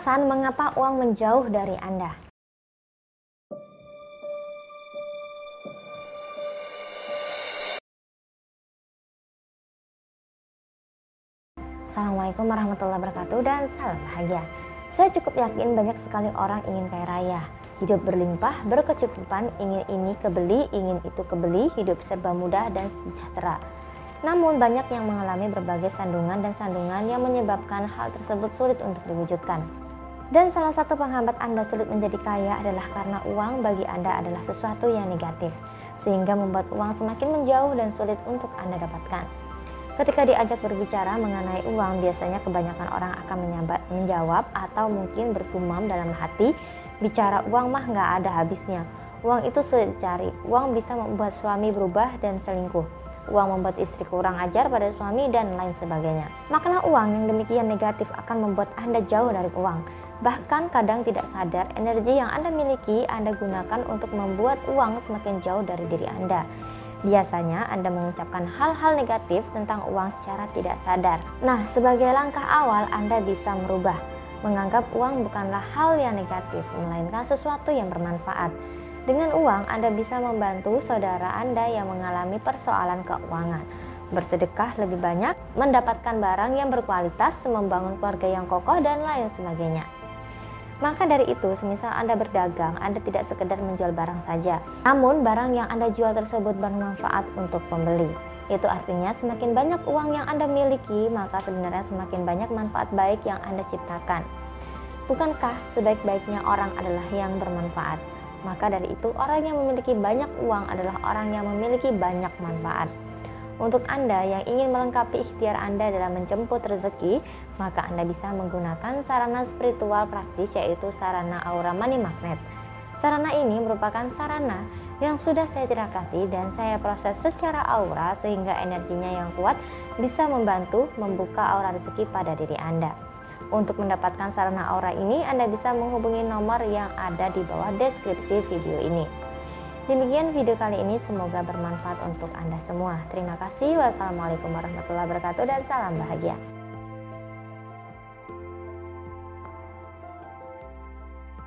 Alasan mengapa uang menjauh dari Anda. Assalamualaikum warahmatullahi wabarakatuh dan salam bahagia. Saya cukup yakin banyak sekali orang ingin kaya raya, hidup berlimpah, berkecukupan, ingin ini kebeli, ingin itu kebeli, hidup serba mudah dan sejahtera. Namun banyak yang mengalami berbagai sandungan dan sandungan yang menyebabkan hal tersebut sulit untuk diwujudkan. Dan salah satu penghambat Anda sulit menjadi kaya adalah karena uang bagi Anda adalah sesuatu yang negatif, sehingga membuat uang semakin menjauh dan sulit untuk Anda dapatkan. Ketika diajak berbicara mengenai uang, biasanya kebanyakan orang akan menyambat, menjawab atau mungkin bergumam dalam hati, bicara uang mah nggak ada habisnya. Uang itu sulit dicari, uang bisa membuat suami berubah dan selingkuh. Uang membuat istri kurang ajar pada suami dan lain sebagainya. Makna uang yang demikian negatif akan membuat Anda jauh dari uang. Bahkan kadang tidak sadar energi yang Anda miliki Anda gunakan untuk membuat uang semakin jauh dari diri Anda. Biasanya Anda mengucapkan hal-hal negatif tentang uang secara tidak sadar. Nah, sebagai langkah awal Anda bisa merubah, menganggap uang bukanlah hal yang negatif, melainkan sesuatu yang bermanfaat. Dengan uang, Anda bisa membantu saudara Anda yang mengalami persoalan keuangan. Bersedekah lebih banyak, mendapatkan barang yang berkualitas, membangun keluarga yang kokoh, dan lain sebagainya. Maka dari itu, semisal Anda berdagang, Anda tidak sekedar menjual barang saja. Namun, barang yang Anda jual tersebut bermanfaat untuk pembeli. Itu artinya semakin banyak uang yang Anda miliki, maka sebenarnya semakin banyak manfaat baik yang Anda ciptakan. Bukankah sebaik-baiknya orang adalah yang bermanfaat? Maka dari itu, orang yang memiliki banyak uang adalah orang yang memiliki banyak manfaat. Untuk Anda yang ingin melengkapi ikhtiar Anda dalam menjemput rezeki, maka Anda bisa menggunakan sarana spiritual praktis yaitu sarana aura money magnet. Sarana ini merupakan sarana yang sudah saya tirakati dan saya proses secara aura sehingga energinya yang kuat bisa membantu membuka aura rezeki pada diri Anda. Untuk mendapatkan sarana aura ini, Anda bisa menghubungi nomor yang ada di bawah deskripsi video ini. Demikian video kali ini semoga bermanfaat untuk Anda semua. Terima kasih. Wassalamualaikum warahmatullahi wabarakatuh dan salam bahagia.